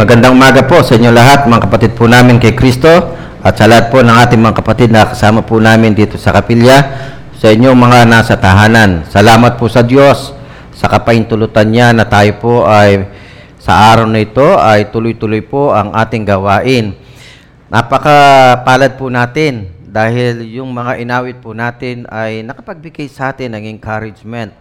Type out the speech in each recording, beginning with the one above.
magandang umaga po sa inyo lahat, mga kapatid po namin kay Kristo at sa lahat po ng ating mga kapatid na kasama po namin dito sa kapilya, sa inyong mga nasa tahanan. Salamat po sa Diyos sa kapaintulutan niya na tayo po ay sa araw na ito ay tuloy-tuloy po ang ating gawain. Napakapalad po natin dahil yung mga inawit po natin ay nakapagbigay sa atin ng encouragement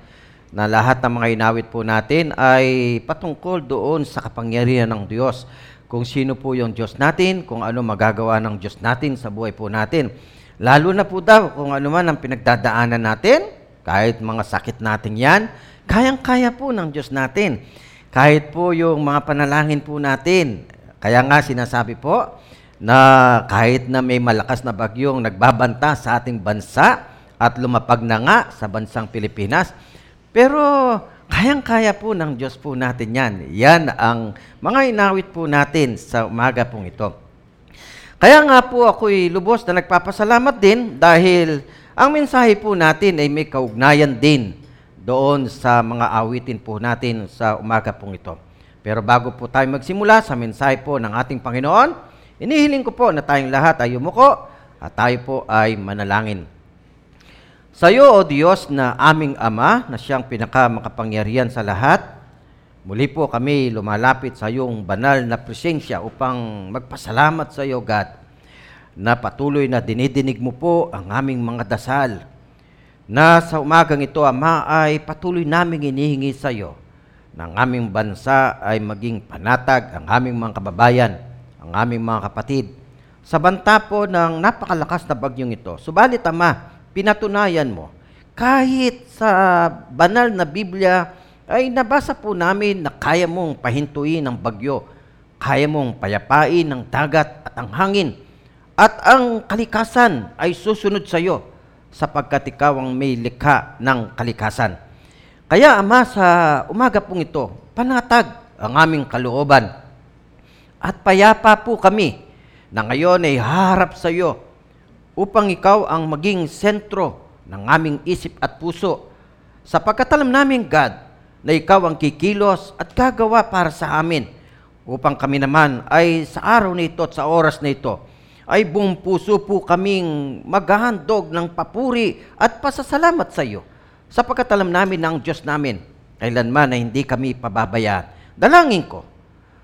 na lahat ng mga inawit po natin ay patungkol doon sa kapangyarihan ng Diyos. Kung sino po yung Diyos natin, kung ano magagawa ng Diyos natin sa buhay po natin. Lalo na po daw kung ano man ang pinagdadaanan natin, kahit mga sakit natin yan, kayang-kaya po ng Diyos natin. Kahit po yung mga panalangin po natin. Kaya nga sinasabi po na kahit na may malakas na bagyong nagbabanta sa ating bansa at lumapag na nga sa bansang Pilipinas, pero kayang-kaya po ng Diyos po natin yan. Yan ang mga inawit po natin sa umaga pong ito. Kaya nga po ako'y lubos na nagpapasalamat din dahil ang mensahe po natin ay may kaugnayan din doon sa mga awitin po natin sa umaga pong ito. Pero bago po tayo magsimula sa mensahe po ng ating Panginoon, inihiling ko po na tayong lahat ay umuko at tayo po ay manalangin. Sa iyo, O Diyos, na aming Ama, na siyang pinakamakapangyarihan sa lahat, muli po kami lumalapit sa iyong banal na presensya upang magpasalamat sa iyo, God, na patuloy na dinidinig mo po ang aming mga dasal, na sa umagang ito, Ama, ay patuloy naming inihingi sa iyo ng aming bansa ay maging panatag ang aming mga kababayan, ang aming mga kapatid, sa banta po ng napakalakas na bagyong ito. Subalit, Ama, pinatunayan mo. Kahit sa banal na Biblia, ay nabasa po namin na kaya mong pahintuin ang bagyo, kaya mong payapain ang dagat at ang hangin, at ang kalikasan ay susunod sa iyo sapagkat ikaw ang may likha ng kalikasan. Kaya Ama, sa umaga pong ito, panatag ang aming kalooban at payapa po kami na ngayon ay harap sa iyo upang ikaw ang maging sentro ng aming isip at puso. Sapagkat alam namin, God, na ikaw ang kikilos at gagawa para sa amin upang kami naman ay sa araw na ito at sa oras na ito ay buong puso po kaming maghahandog ng papuri at pasasalamat sa iyo. Sapagkat alam namin na Diyos namin kailanman na hindi kami pababayaan. Dalangin ko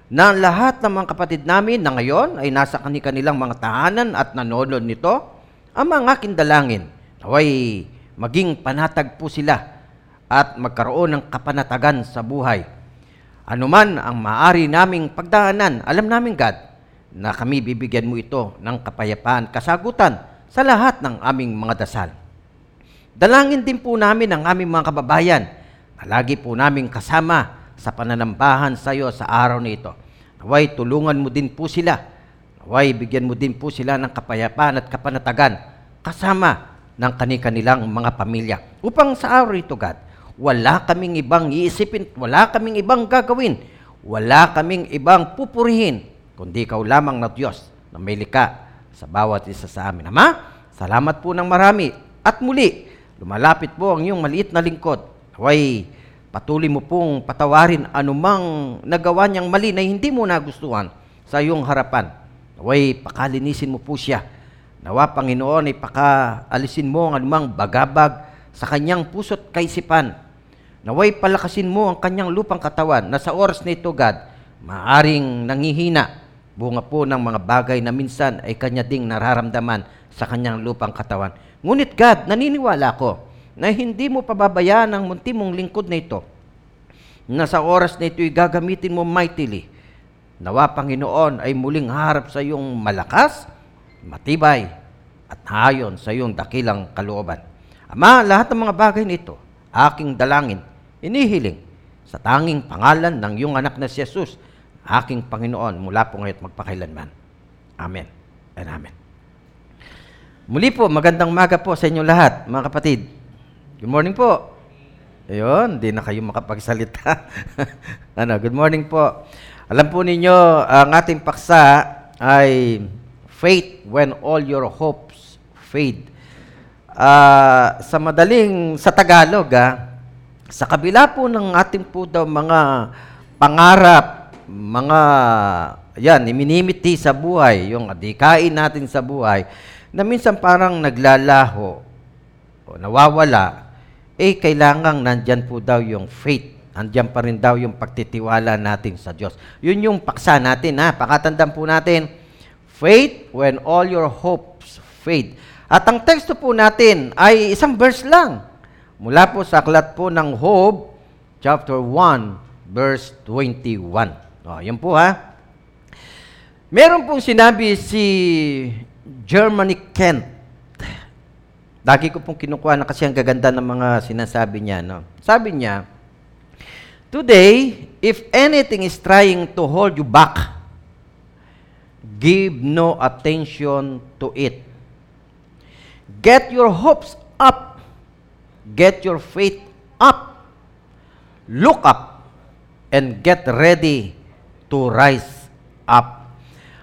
na lahat ng mga kapatid namin na ngayon ay nasa kanilang mga tahanan at nanonood nito, ang mga aking dalangin, naway maging panatag po sila at magkaroon ng kapanatagan sa buhay. Ano man ang maari naming pagdaanan, alam namin God na kami bibigyan mo ito ng kapayapaan, kasagutan sa lahat ng aming mga dasal. Dalangin din po namin ang aming mga kababayan na lagi po naming kasama sa pananambahan sa iyo sa araw na ito. Naway tulungan mo din po sila. Naway bigyan mo din po sila ng kapayapaan at kapanatagan kasama ng kani-kanilang mga pamilya. Upang sa araw ito, God, wala kaming ibang iisipin, wala kaming ibang gagawin, wala kaming ibang pupurihin, kundi ikaw lamang na Diyos na may lika sa bawat isa sa amin. Ama, salamat po ng marami. At muli, lumalapit po ang iyong maliit na lingkod. Naway, patuloy mo pong patawarin anumang nagawa niyang mali na hindi mo nagustuhan sa iyong harapan. Naway, pakalinisin mo po siya. Nawa, Panginoon, ay pakaalisin mo ang anumang bagabag sa kanyang puso't kaisipan. Naway, palakasin mo ang kanyang lupang katawan na sa oras na ito, God, maaring nangihina. Bunga po ng mga bagay na minsan ay kanya ding nararamdaman sa kanyang lupang katawan. Ngunit God, naniniwala ko na hindi mo pababayaan ang munti mong lingkod na ito na sa oras na ito'y gagamitin mo mightily. Nawa, Panginoon, ay muling harap sa iyong malakas, matibay, at hayon sa iyong dakilang kalooban. Ama, lahat ng mga bagay nito, aking dalangin, inihiling sa tanging pangalan ng iyong anak na si Jesus, aking Panginoon, mula po ngayon magpakailanman. Amen and Amen. Muli po, magandang maga po sa inyo lahat, mga kapatid. Good morning po. Ayun, hindi na kayo makapagsalita. ano, good morning po. Alam po ninyo, ang ating paksa ay faith when all your hopes fade. Ah, sa madaling, sa Tagalog, ah, sa kabila po ng ating po daw mga pangarap mga, yan, iminimiti sa buhay, yung adikain natin sa buhay, na minsan parang naglalaho o nawawala, eh kailangang nandyan po daw yung faith. Andyan pa rin daw yung pagtitiwala natin sa Diyos. Yun yung paksa natin, ha? Pakatandaan po natin, faith when all your hopes fade. At ang teksto po natin ay isang verse lang. Mula po sa aklat po ng Job, chapter 1, verse 21. O, yun po ha. Meron pong sinabi si Germany Kent. Lagi ko pong kinukuha na kasi ang gaganda ng mga sinasabi niya. No? Sabi niya, Today, if anything is trying to hold you back, give no attention to it. Get your hopes up. Get your faith up. Look up and get ready to rise up.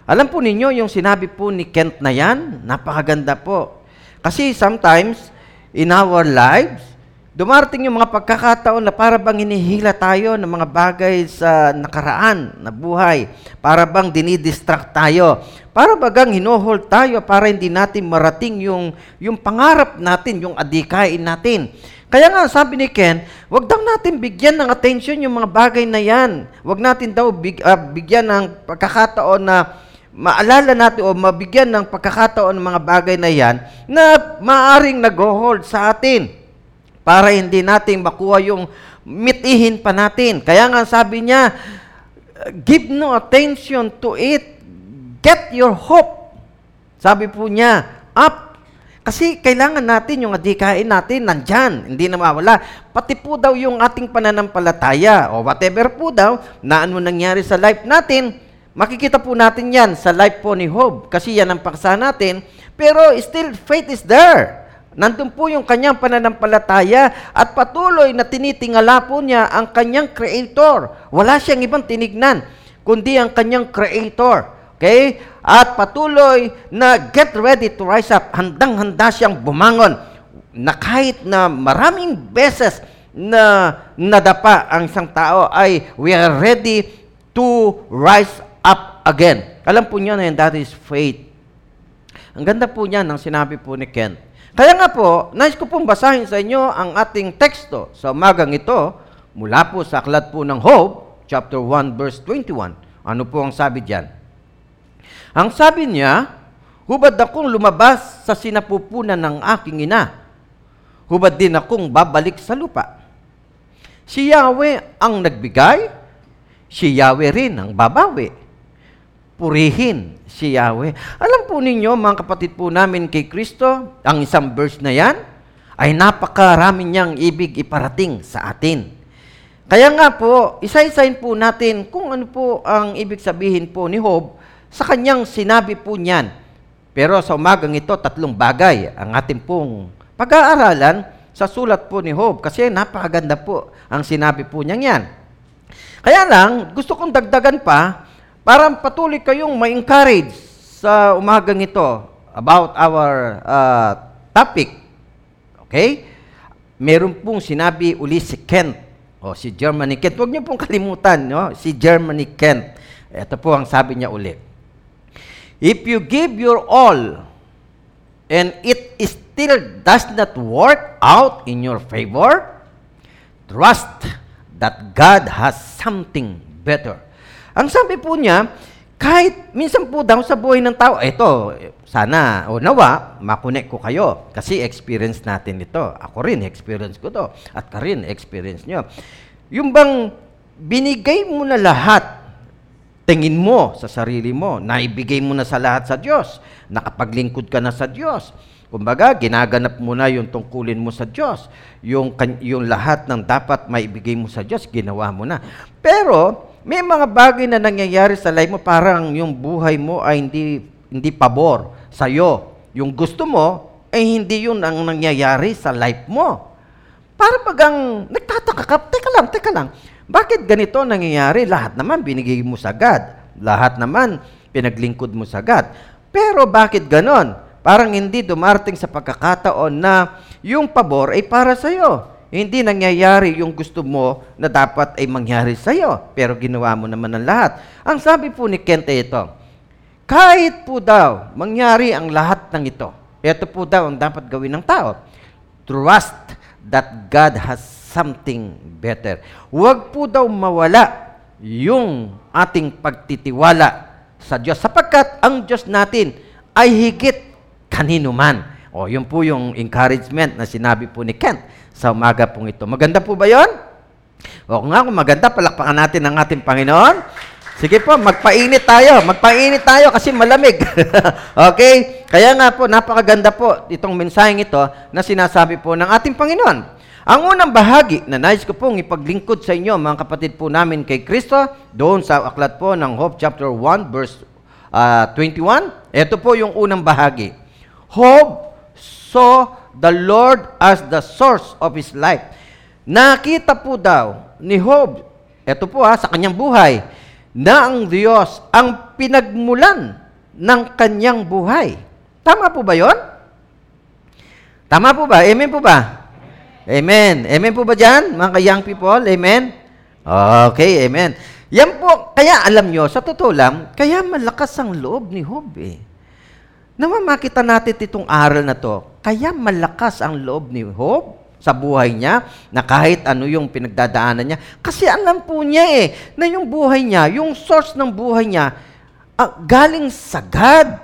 Alam po ninyo, yung sinabi po ni Kent na yan, napakaganda po. Kasi sometimes, in our lives, Dumarating yung mga pagkakataon na para bang hinihila tayo ng mga bagay sa nakaraan na buhay. Para bang dinidistract tayo. Para bagang hinohold tayo para hindi natin marating yung, yung pangarap natin, yung adikain natin. Kaya nga, sabi ni Ken, wag daw natin bigyan ng attention yung mga bagay na yan. Wag natin daw big, uh, bigyan ng pagkakataon na maalala natin o mabigyan ng pagkakataon ng mga bagay na yan na maaring nag-hold sa atin para hindi natin makuha yung mitihin pa natin. Kaya nga sabi niya, give no attention to it. Get your hope. Sabi po niya, up. Kasi kailangan natin yung adikain natin nandyan, hindi na mawala. Pati po daw yung ating pananampalataya o whatever po daw na ano nangyari sa life natin, makikita po natin yan sa life po ni Job kasi yan ang paksa natin. Pero still, faith is there. Nandun po yung kanyang pananampalataya at patuloy na tinitingala po niya ang kanyang creator. Wala siyang ibang tinignan, kundi ang kanyang creator. Okay? At patuloy na get ready to rise up. Handang-handa siyang bumangon na kahit na maraming beses na nadapa ang isang tao ay we are ready to rise up again. Alam po niyo na yan, that is faith. Ang ganda po niya ng sinabi po ni Kent kaya nga po, nais ko pong basahin sa inyo ang ating teksto sa umagang ito mula po sa aklat po ng Hope, chapter 1, verse 21. Ano po ang sabi diyan? Ang sabi niya, hubad akong lumabas sa sinapupunan ng aking ina. Hubad din akong babalik sa lupa. Si Yahweh ang nagbigay, si Yahweh rin ang babawi purihin si Yahweh. Alam po ninyo, mga kapatid po namin kay Kristo, ang isang verse na yan, ay napakarami niyang ibig iparating sa atin. Kaya nga po, isa-isahin po natin kung ano po ang ibig sabihin po ni Job sa kanyang sinabi po niyan. Pero sa umagang ito, tatlong bagay ang ating pong pag-aaralan sa sulat po ni Job kasi napakaganda po ang sinabi po niya yan. Kaya lang, gusto kong dagdagan pa para patuloy kayong ma-encourage sa umagang ito about our uh, topic. Okay? Meron pong sinabi uli si Kent o si Germany Kent. Huwag niyo pong kalimutan, no? si Germany Kent. Ito po ang sabi niya uli. If you give your all and it still does not work out in your favor, trust that God has something better ang sabi po niya, kahit minsan po daw sa buhay ng tao, eto, sana o nawa, makunek ko kayo. Kasi experience natin ito. Ako rin, experience ko to. At ka rin, experience nyo. Yung bang binigay mo na lahat, tingin mo sa sarili mo, naibigay mo na sa lahat sa Diyos, nakapaglingkod ka na sa Diyos. Kumbaga, ginaganap mo na yung tungkulin mo sa Diyos. Yung, yung lahat ng dapat maibigay mo sa Diyos, ginawa mo na. Pero, may mga bagay na nangyayari sa life mo parang yung buhay mo ay hindi hindi pabor sa iyo. Yung gusto mo ay hindi yun ang nangyayari sa life mo. Para bagang nagtataka ka, teka lang, teka lang. Bakit ganito nangyayari? Lahat naman binigay mo sa God. Lahat naman pinaglingkod mo sa God. Pero bakit ganon? Parang hindi dumarating sa pagkakataon na yung pabor ay para sa iyo. Hindi nangyayari yung gusto mo na dapat ay mangyari sa'yo. Pero ginawa mo naman ang lahat. Ang sabi po ni Kent ito, kahit po daw mangyari ang lahat ng ito, ito po daw ang dapat gawin ng tao. Trust that God has something better. Huwag po daw mawala yung ating pagtitiwala sa Diyos sapagkat ang Diyos natin ay higit kanino man. O, yun po yung encouragement na sinabi po ni Kent sa umaga pong ito. Maganda po ba yon? O nga kung maganda, palakpakan natin ang ating Panginoon. Sige po, magpainit tayo. Magpainit tayo kasi malamig. okay? Kaya nga po, napakaganda po itong mensaheng ito na sinasabi po ng ating Panginoon. Ang unang bahagi na nais ko pong ipaglingkod sa inyo, mga kapatid po namin kay Kristo, doon sa aklat po ng Hope chapter 1 verse uh, 21. Ito po yung unang bahagi. Hope saw the Lord as the source of his life. Nakita po daw ni Job, ito po ha, sa kanyang buhay, na ang Diyos ang pinagmulan ng kanyang buhay. Tama po ba yon? Tama po ba? Amen po ba? Amen. Amen po ba dyan, mga young people? Amen? Okay, amen. Yan po, kaya alam nyo, sa totoo lang, kaya malakas ang loob ni Job eh. Naman makita natin itong aral na to, kaya malakas ang loob ni Job sa buhay niya, na kahit ano yung pinagdadaanan niya, kasi alam po niya eh, na yung buhay niya, yung source ng buhay niya, uh, galing sa God.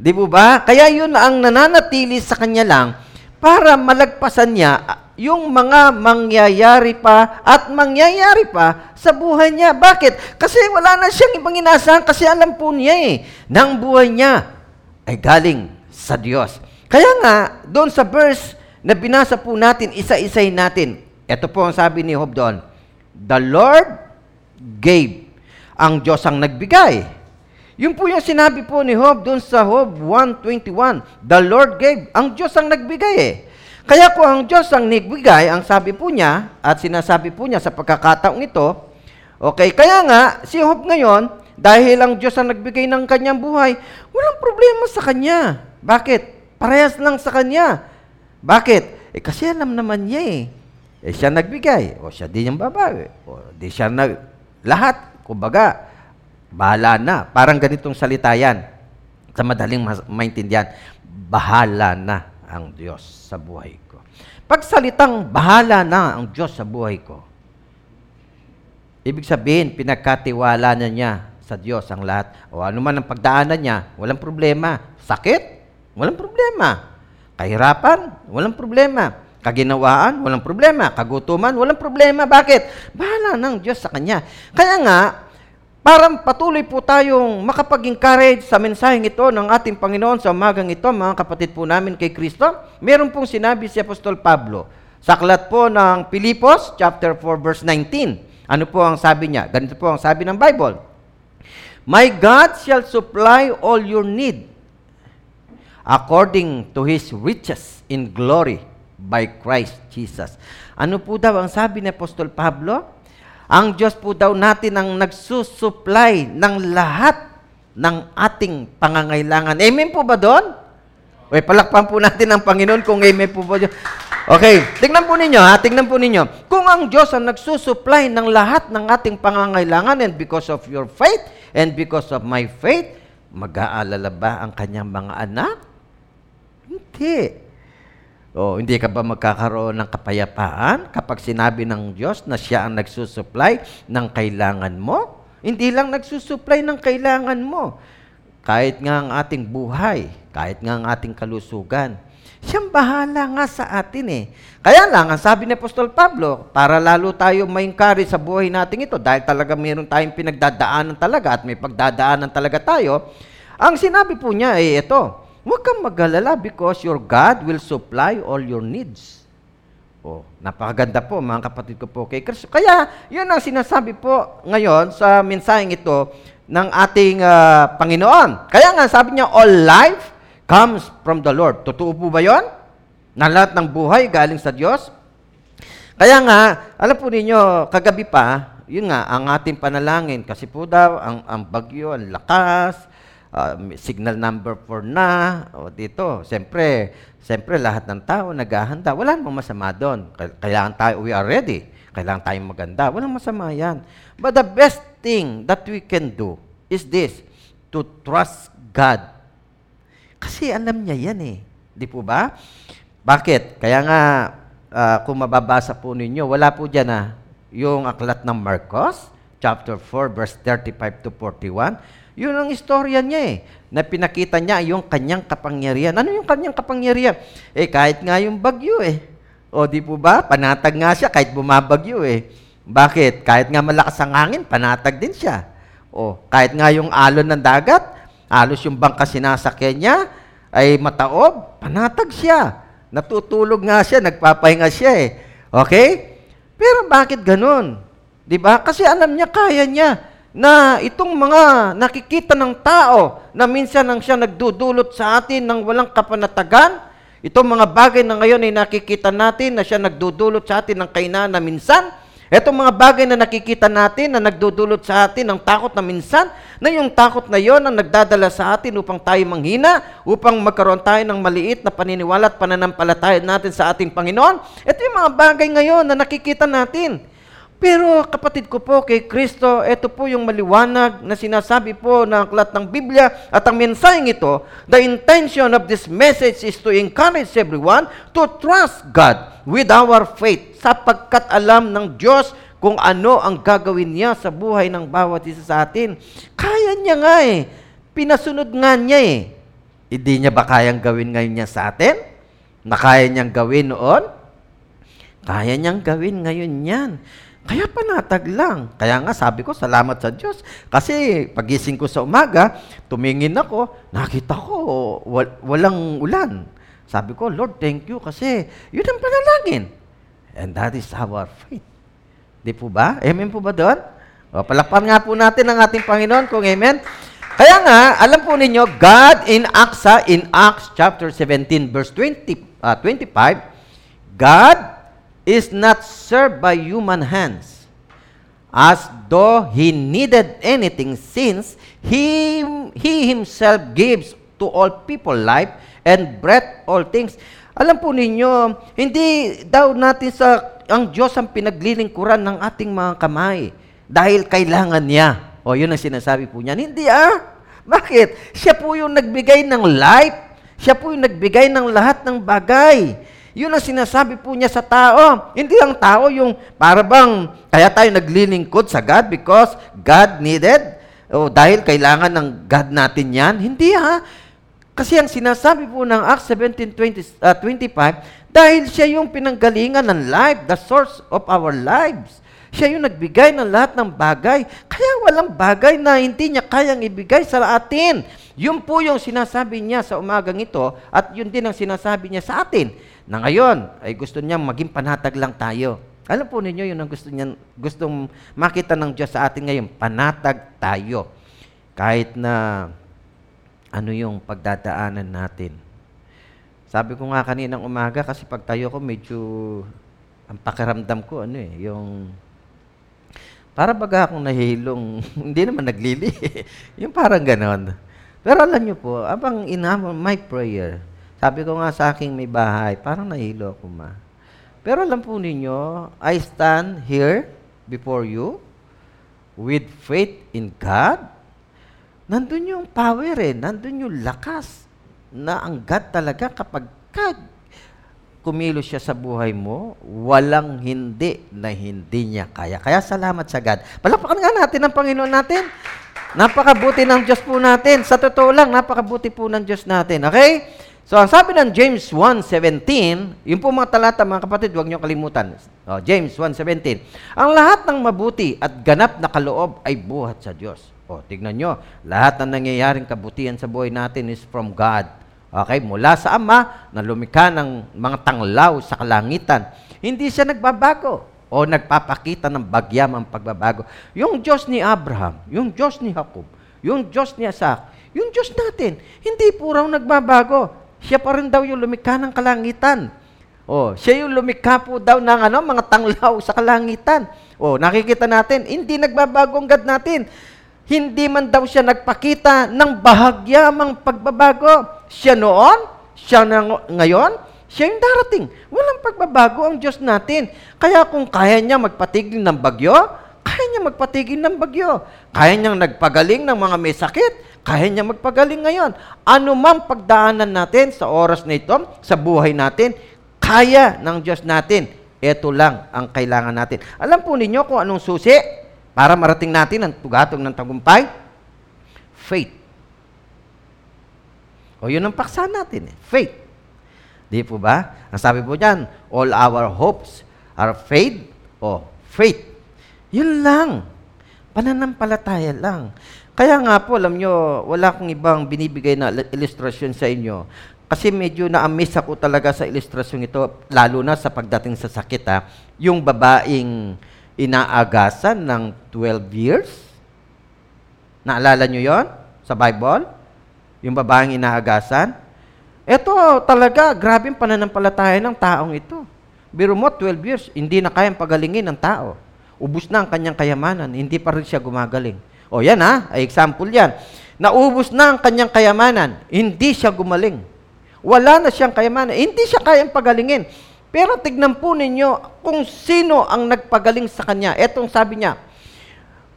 Di po ba? Kaya yun ang nananatili sa kanya lang, para malagpasan niya yung mga mangyayari pa at mangyayari pa sa buhay niya. Bakit? Kasi wala na siyang ibang inasahan kasi alam po niya eh, ang buhay niya ay galing sa Diyos. Kaya nga, doon sa verse na binasa po natin, isa-isay natin, ito po ang sabi ni Job doon, The Lord gave. Ang Diyos ang nagbigay. Yun po yung sinabi po ni Job doon sa Job 1.21. The Lord gave. Ang Diyos ang nagbigay eh. Kaya kung ang Diyos ang nagbigay, ang sabi po niya, at sinasabi po niya sa pagkakataong ito, okay, kaya nga, si Job ngayon, dahil ang Diyos ang nagbigay ng kanyang buhay, walang problema sa kanya. Bakit? Parehas lang sa kanya. Bakit? Eh kasi alam naman niya eh. Eh siya nagbigay. O siya din yung babae. O di siya nag... Lahat. Kumbaga, Bahala na. Parang ganitong salita yan. Sa madaling maintindihan, bahala na ang Diyos sa buhay ko. Pag salitang bahala na ang Diyos sa buhay ko, ibig sabihin, pinagkatiwala na niya sa Diyos ang lahat. O ano man ang pagdaanan niya, walang problema. Sakit? Walang problema. Kahirapan? Walang problema. Kaginawaan? Walang problema. Kagutuman? Walang problema. Bakit? Bahala ng Diyos sa Kanya. Kaya nga, para patuloy po tayong makapag-encourage sa mensaheng ito ng ating Panginoon sa umagang ito, mga kapatid po namin kay Kristo, meron pong sinabi si Apostol Pablo sa aklat po ng Pilipos, chapter 4, verse 19. Ano po ang sabi niya? Ganito po ang sabi ng Bible. My God shall supply all your need according to His riches in glory by Christ Jesus. Ano po daw ang sabi ni Apostol Pablo? Ang Diyos po daw natin ang nagsusupply ng lahat ng ating pangangailangan. Amen po ba doon? Okay, palakpan po natin ang Panginoon kung amen po ba Diyos. Okay, tingnan po ninyo ha, tingnan po ninyo. Kung ang Diyos ang nagsusupply ng lahat ng ating pangangailangan and because of your faith and because of my faith, mag-aalala ba ang kanyang mga anak? Hindi. O hindi ka ba magkakaroon ng kapayapaan kapag sinabi ng Diyos na siya ang nagsusupply ng kailangan mo? Hindi lang nagsusupply ng kailangan mo. Kahit nga ang ating buhay, kahit nga ang ating kalusugan, siyang bahala nga sa atin eh. Kaya lang, ang sabi ni Apostol Pablo, para lalo tayo ma-encourage sa buhay natin ito, dahil talaga mayroon tayong pinagdadaanan talaga at may pagdadaanan talaga tayo, ang sinabi po niya ay ito, Huwag kang mag-alala because your God will supply all your needs. Oh, napakaganda po mga kapatid ko po kay Kristo. Kaya, yun ang sinasabi po ngayon sa mensaheng ito ng ating uh, Panginoon. Kaya nga, sabi niya, all life comes from the Lord. Totoo po ba yun? Na lahat ng buhay galing sa Diyos? Kaya nga, alam po ninyo, kagabi pa, yun nga, ang ating panalangin, kasi po daw, ang, ang bagyo, ang lakas, ah, signal number 4 na, o dito, siyempre, siyempre lahat ng tao naghahanda. Wala namang masama doon. Kail- Kailangan tayo, we are ready. Kailangan tayong maganda. Walang masama yan. But the best thing that we can do is this, to trust God. Kasi alam niya yan eh. Di po ba? Bakit? Kaya nga, ah, kung mababasa po ninyo, wala po dyan na yung aklat ng Marcos, chapter 4, verse 35 to 41. Yun ang istorya niya eh, na pinakita niya yung kanyang kapangyarihan. Ano yung kanyang kapangyarihan? Eh, kahit nga yung bagyo eh. O, di po ba? Panatag nga siya kahit bumabagyo eh. Bakit? Kahit nga malakas ang hangin, panatag din siya. O, kahit nga yung alon ng dagat, halos yung bangka sinasakyan niya, ay mataob, panatag siya. Natutulog nga siya, nagpapahinga siya eh. Okay? Pero bakit ganun? 'Di ba? Kasi alam niya, kaya niya na itong mga nakikita ng tao na minsan ang siya nagdudulot sa atin ng walang kapanatagan, itong mga bagay na ngayon ay nakikita natin na siya nagdudulot sa atin ng kainaan na minsan, Itong mga bagay na nakikita natin na nagdudulot sa atin ng takot na minsan, na yung takot na yon ang nagdadala sa atin upang tayo manghina, upang magkaroon tayo ng maliit na paniniwala at pananampalataya natin sa ating Panginoon. Ito yung mga bagay ngayon na nakikita natin. Pero kapatid ko po kay Kristo, ito po yung maliwanag na sinasabi po ng aklat ng Biblia at ang mensaheng ito, the intention of this message is to encourage everyone to trust God with our faith sapagkat alam ng Diyos kung ano ang gagawin niya sa buhay ng bawat isa sa atin. Kaya niya nga eh. Pinasunod nga niya eh. Hindi niya ba kayang gawin ngayon niya sa atin? Na kaya niyang gawin noon? Kaya niyang gawin ngayon yan. Kaya panatag lang. Kaya nga sabi ko, salamat sa Diyos. Kasi pagising ko sa umaga, tumingin ako, nakita ko, wal- walang ulan. Sabi ko, Lord, thank you kasi yun ang panalangin. And that is our faith. Di po ba? Amen po ba doon? O, palakpan nga po natin ang ating Panginoon kung amen. Kaya nga, alam po ninyo, God in Acts, in Acts chapter 17, verse 20, ah, 25, God is not served by human hands, as though he needed anything, since he, he himself gives to all people life and breath all things. Alam po ninyo, hindi daw natin sa ang Diyos ang pinaglilingkuran ng ating mga kamay dahil kailangan niya. O, yun ang sinasabi po niya. Hindi ah. Bakit? Siya po yung nagbigay ng life. Siya po yung nagbigay ng lahat ng bagay. Yun ang sinasabi po niya sa tao. Hindi ang tao yung para bang kaya tayo naglilingkod sa God because God needed o dahil kailangan ng God natin yan. Hindi ha. Kasi ang sinasabi po ng Acts 17:20 uh, 25 dahil siya yung pinanggalingan ng life, the source of our lives. Siya yung nagbigay ng lahat ng bagay. Kaya walang bagay na hindi niya kayang ibigay sa atin. Yun po yung sinasabi niya sa umagang ito at yun din ang sinasabi niya sa atin na ngayon ay gusto niya maging panatag lang tayo. Alam po ninyo, yun ang gusto niya, gustong makita ng Diyos sa atin ngayon, panatag tayo. Kahit na ano yung pagdadaanan natin. Sabi ko nga kaninang umaga, kasi pag tayo ko, medyo, ang pakiramdam ko, ano eh, yung, para baga akong nahihilong, hindi naman naglili, yung parang ganon. Pero alam niyo po, abang ina my prayer, sabi ko nga sa aking may bahay, parang nahilo ako ma. Pero alam po ninyo, I stand here before you with faith in God. Nandun yung power eh, nandun yung lakas na ang God talaga kapag God kumilos siya sa buhay mo, walang hindi na hindi niya kaya. Kaya salamat sa God. Palakpakan nga natin ang Panginoon natin. Napakabuti ng Diyos po natin. Sa totoo lang, napakabuti po ng Diyos natin. Okay? So, ang sabi ng James 1.17, yung po mga talata, mga kapatid, huwag niyo kalimutan. Oh, James 1.17, Ang lahat ng mabuti at ganap na kaloob ay buhat sa Diyos. O, tignan nyo, lahat ng nangyayaring kabutihan sa buhay natin is from God. Okay, mula sa Ama na lumikha ng mga tanglaw sa kalangitan. Hindi siya nagbabago o nagpapakita ng bagyam ang pagbabago. Yung Diyos ni Abraham, yung Diyos ni Jacob, yung Diyos ni Isaac, yung Diyos natin, hindi po raw nagbabago. Siya pa rin daw yung lumikha ng kalangitan. Oh, siya yung lumikha po daw ng ano, mga tanglaw sa kalangitan. Oh, nakikita natin, hindi nagbabago ang God natin. hindi man daw siya nagpakita ng bahagyamang pagbabago. Siya noon, siya na ngayon, siya yung darating. Walang pagbabago ang Diyos natin. Kaya kung kaya niya magpatigil ng bagyo, kaya niya magpatigil ng bagyo. Kaya niyang nagpagaling ng mga may sakit, kaya niya magpagaling ngayon. Ano mang pagdaanan natin sa oras na ito, sa buhay natin, kaya ng Diyos natin. Ito lang ang kailangan natin. Alam po ninyo kung anong susi para marating natin ang tugatong ng tagumpay? Faith. O yun ang paksa natin eh. Faith. Di po ba? Ang sabi po dyan, all our hopes are faith o faith. Yun lang. Pananampalataya lang. Kaya nga po, alam nyo, wala akong ibang binibigay na ilustrasyon sa inyo. Kasi medyo na-amaze ako talaga sa ilustrasyon ito, lalo na sa pagdating sa sakit. Ha. Yung babaeng inaagasan ng 12 years. Naalala nyo yon sa Bible? Yung babaeng inaagasan. Ito talaga, grabe ang pananampalataya ng taong ito. Biro mo, 12 years, hindi na kayang pagalingin ng tao. Ubus na ang kanyang kayamanan, hindi pa rin siya gumagaling. O yan ha, ay example yan. Naubos na ang kanyang kayamanan, hindi siya gumaling. Wala na siyang kayamanan, hindi siya kayang pagalingin. Pero tignan po ninyo kung sino ang nagpagaling sa kanya. Etong sabi niya,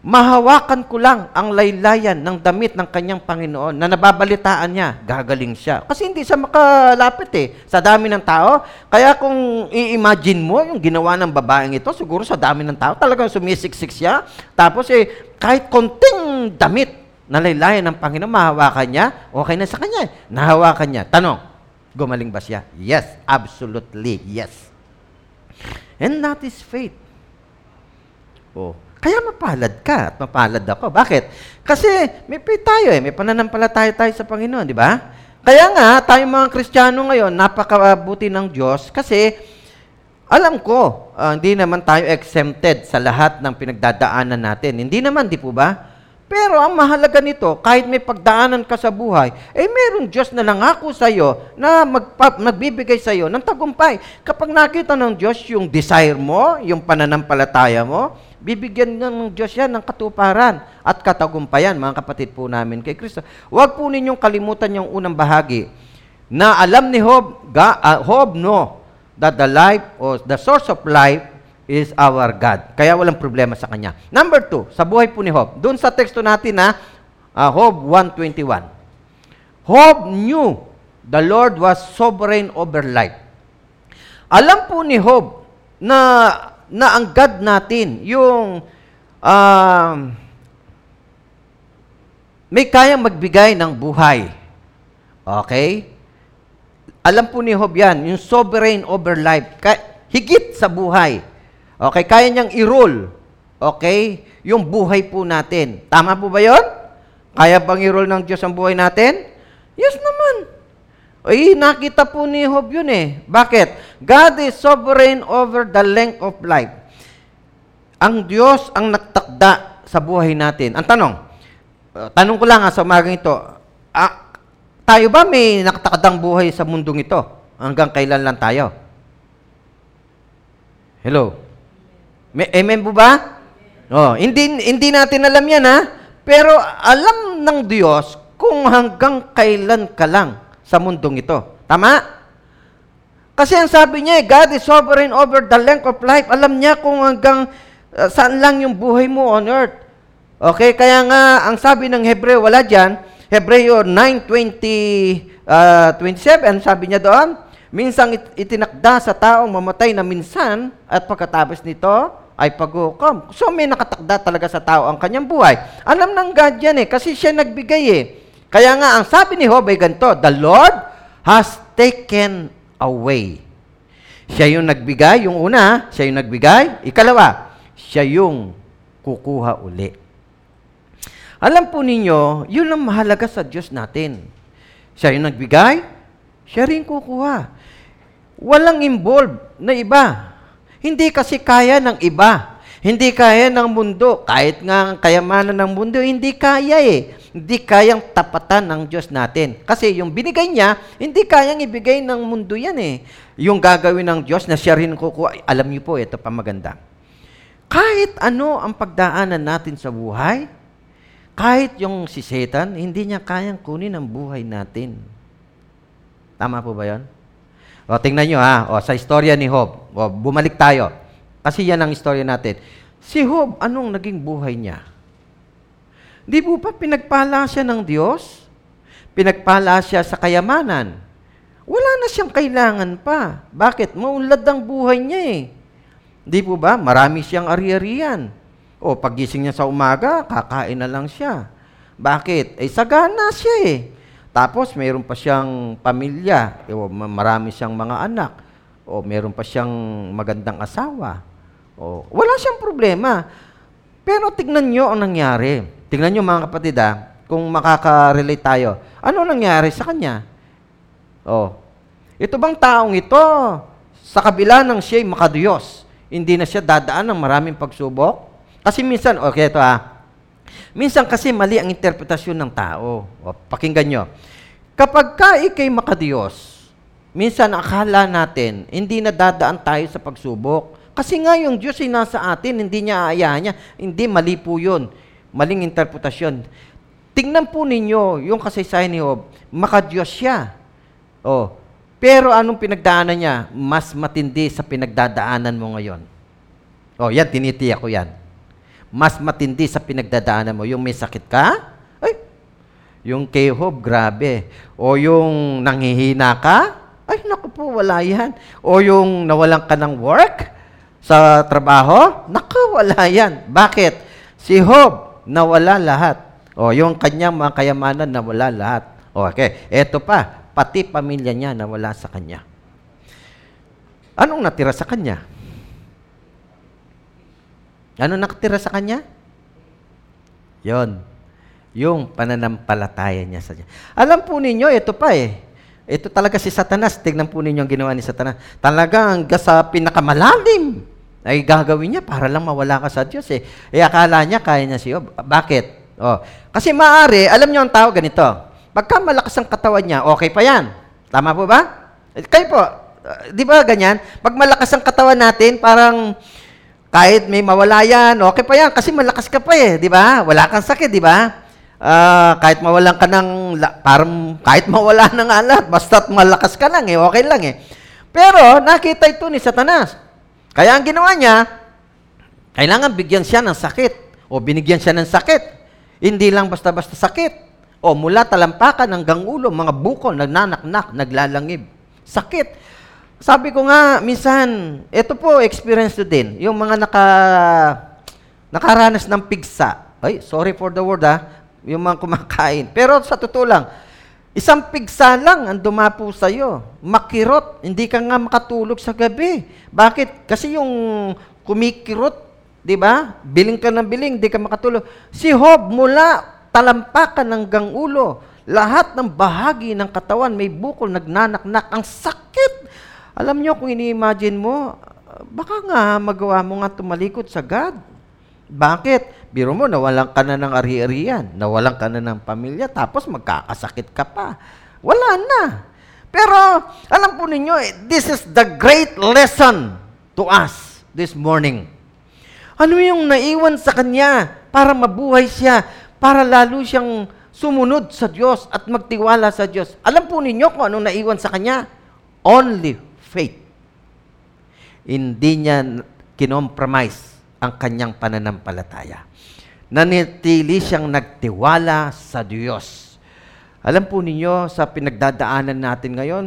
mahawakan ko lang ang laylayan ng damit ng kanyang Panginoon na nababalitaan niya, gagaling siya. Kasi hindi siya makalapit eh, sa dami ng tao. Kaya kung i-imagine mo yung ginawa ng babaeng ito, siguro sa dami ng tao, talagang sumisiksik siya. Tapos eh, kahit konting damit na laylayan ng Panginoon, mahawakan niya, okay na sa kanya. Nahawakan niya. Tanong, gumaling ba siya? Yes, absolutely, yes. And that is faith. Oh, kaya mapalad ka at mapalad ako. Bakit? Kasi may pay tayo eh. May pananampalataya tayo sa Panginoon, di ba? Kaya nga, tayong mga Kristiyano ngayon, napakabuti ng Diyos kasi alam ko, uh, hindi naman tayo exempted sa lahat ng pinagdadaanan natin. Hindi naman, di po ba? Pero ang mahalaga nito, kahit may pagdaanan ka sa buhay, eh meron Diyos na nangako sa iyo na magpa- magbibigay sa iyo ng tagumpay. Kapag nakita ng Diyos yung desire mo, yung pananampalataya mo, bibigyan ng Diyos yan ng katuparan at katagumpayan, mga kapatid po namin kay Kristo. Huwag po ninyong kalimutan yung unang bahagi na alam ni Job, ga, uh, Job no, that the life or the source of life is our God. Kaya walang problema sa kanya. Number two, sa buhay po ni Job. Doon sa teksto natin na uh, Job 1.21. Job knew the Lord was sovereign over life. Alam po ni Job na na ang God natin, yung uh, may kayang magbigay ng buhay. Okay? Alam po ni Job yan, yung sovereign over life, higit sa buhay. Okay, kaya niyang i-rule. Okay? Yung buhay po natin. Tama po ba yon? Kaya bang i-rule ng Diyos ang buhay natin? Yes naman. Ay, nakita po ni Job yun eh. Bakit? God is sovereign over the length of life. Ang Diyos ang nagtakda sa buhay natin. Ang tanong, uh, tanong ko lang ha, sa umagang ito, ah, tayo ba may nakatakdang buhay sa mundong ito? Hanggang kailan lang tayo? Hello? May, amen po ba? Oh, hindi, hindi natin alam yan ha. Pero alam ng Diyos kung hanggang kailan ka lang sa mundong ito. Tama? Kasi ang sabi niya, eh, God is sovereign over the length of life. Alam niya kung hanggang uh, saan lang yung buhay mo on earth. Okay, kaya nga, ang sabi ng Hebreo, wala dyan, Hebreo 9.20, uh, 27, sabi niya doon, Minsang it- itinakda sa taong mamatay na minsan at pagkatapos nito ay paghukom. So may nakatakda talaga sa tao ang kanyang buhay. Alam ng God yan eh, kasi siya nagbigay eh. Kaya nga, ang sabi ni ay ganito, The Lord has taken away. Siya yung nagbigay, yung una, siya yung nagbigay. Ikalawa, siya yung kukuha uli. Alam po ninyo, yun ang mahalaga sa Diyos natin. Siya yung nagbigay, siya rin kukuha. Walang involved na iba. Hindi kasi kaya ng iba. Hindi kaya ng mundo. Kahit nga ang kayamanan ng mundo, hindi kaya eh hindi kayang tapatan ng Diyos natin. Kasi yung binigay niya, hindi kayang ibigay ng mundo yan eh. Yung gagawin ng Diyos na siya rin kukuha, alam niyo po, ito pa maganda. Kahit ano ang pagdaanan natin sa buhay, kahit yung si Satan, hindi niya kayang kunin ang buhay natin. Tama po ba yun? O, tingnan nyo ha. O, sa istorya ni Job. O, bumalik tayo. Kasi yan ang istorya natin. Si Job, anong naging buhay niya? Di po pa pinagpala siya ng Diyos? Pinagpala siya sa kayamanan. Wala na siyang kailangan pa. Bakit? Maunlad ang buhay niya eh. Di po ba? Marami siyang ari-arian. O pagising niya sa umaga, kakain na lang siya. Bakit? Eh sagana siya eh. Tapos mayroon pa siyang pamilya. Ma- marami siyang mga anak. O mayroon pa siyang magandang asawa. O, wala siyang problema. Pero tignan nyo ang nangyari. Tignan nyo mga kapatid ah, kung makaka-relate tayo. Ano nangyari sa kanya? Oh. Ito bang taong ito, sa kabila ng siya'y makadiyos, hindi na siya dadaan ng maraming pagsubok? Kasi minsan, okay ito ah, minsan kasi mali ang interpretasyon ng tao. O, pakinggan nyo. Kapag ka ikay makadiyos, minsan akala natin, hindi na dadaan tayo sa pagsubok. Kasi nga yung Diyos ay nasa atin, hindi niya aayahan niya. Hindi, mali po yun. Maling interpretasyon. Tingnan po ninyo yung kasaysayan ni Job, makadiyos siya. Oh. Pero anong pinagdaanan niya? Mas matindi sa pinagdadaanan mo ngayon. Oh, yan, tinitiyak ko yan. Mas matindi sa pinagdadaanan mo. Yung may sakit ka, ay, yung kay Job, grabe. O yung nanghihina ka, ay, naku po, wala yan. O yung nawalan ka ng work sa trabaho, naku, wala yan. Bakit? Si Job, nawala lahat. O, yung kanyang mga kayamanan, nawala lahat. Okay, eto pa, pati pamilya niya nawala sa kanya. Anong natira sa kanya? Ano nakatira sa kanya? Yon. Yung pananampalataya niya sa Diyos. Alam po ninyo, ito pa eh. Ito talaga si Satanas. Tignan po ninyo ang ginawa ni Satanas. Talagang sa pinakamalalim ay gagawin niya para lang mawala ka sa Diyos eh. Eh akala niya kaya niya siya. Bakit? Oh. Kasi maari, alam niyo ang tao ganito. Pagka malakas ang katawan niya, okay pa yan. Tama po ba? Eh, Kayo po, uh, di ba ganyan? Pag malakas ang katawan natin, parang kahit may mawala yan, okay pa yan kasi malakas ka pa eh, di ba? Wala kang sakit, di ba? Ah, kahit mawalan ka ng, parang kahit mawala ng alat, basta't malakas ka lang eh, okay lang eh. Pero nakita ito ni Satanas. Kaya ang ginawa niya, kailangan bigyan siya ng sakit o binigyan siya ng sakit. Hindi lang basta-basta sakit. O mula talampakan hanggang ulo, mga bukol, nagnanaknak, naglalangib. Sakit. Sabi ko nga, minsan, ito po, experience ko din. Yung mga naka, nakaranas ng pigsa. Ay, sorry for the word ha. Yung mga kumakain. Pero sa totoo lang, isang pigsa lang ang dumapo sa'yo. Makirot. Hindi ka nga makatulog sa gabi. Bakit? Kasi yung kumikirot, di ba? Biling ka ng biling, di ka makatulog. Si Job, mula talampakan hanggang ulo, lahat ng bahagi ng katawan may bukol, nagnanaknak. Ang sakit! Alam nyo, kung ini-imagine mo, baka nga magawa mo nga tumalikod sa God. Bakit? Biro mo, nawalan ka na ng ari-arian, nawalan ka na ng pamilya, tapos magkakasakit ka pa. Wala na. Pero, alam po ninyo, eh, this is the great lesson to us this morning. Ano yung naiwan sa kanya para mabuhay siya, para lalo siyang sumunod sa Diyos at magtiwala sa Diyos? Alam po ninyo kung anong naiwan sa kanya? Only faith. Hindi niya kinompromise ang kanyang pananampalataya. Nanitili siyang nagtiwala sa Diyos. Alam po ninyo, sa pinagdadaanan natin ngayon,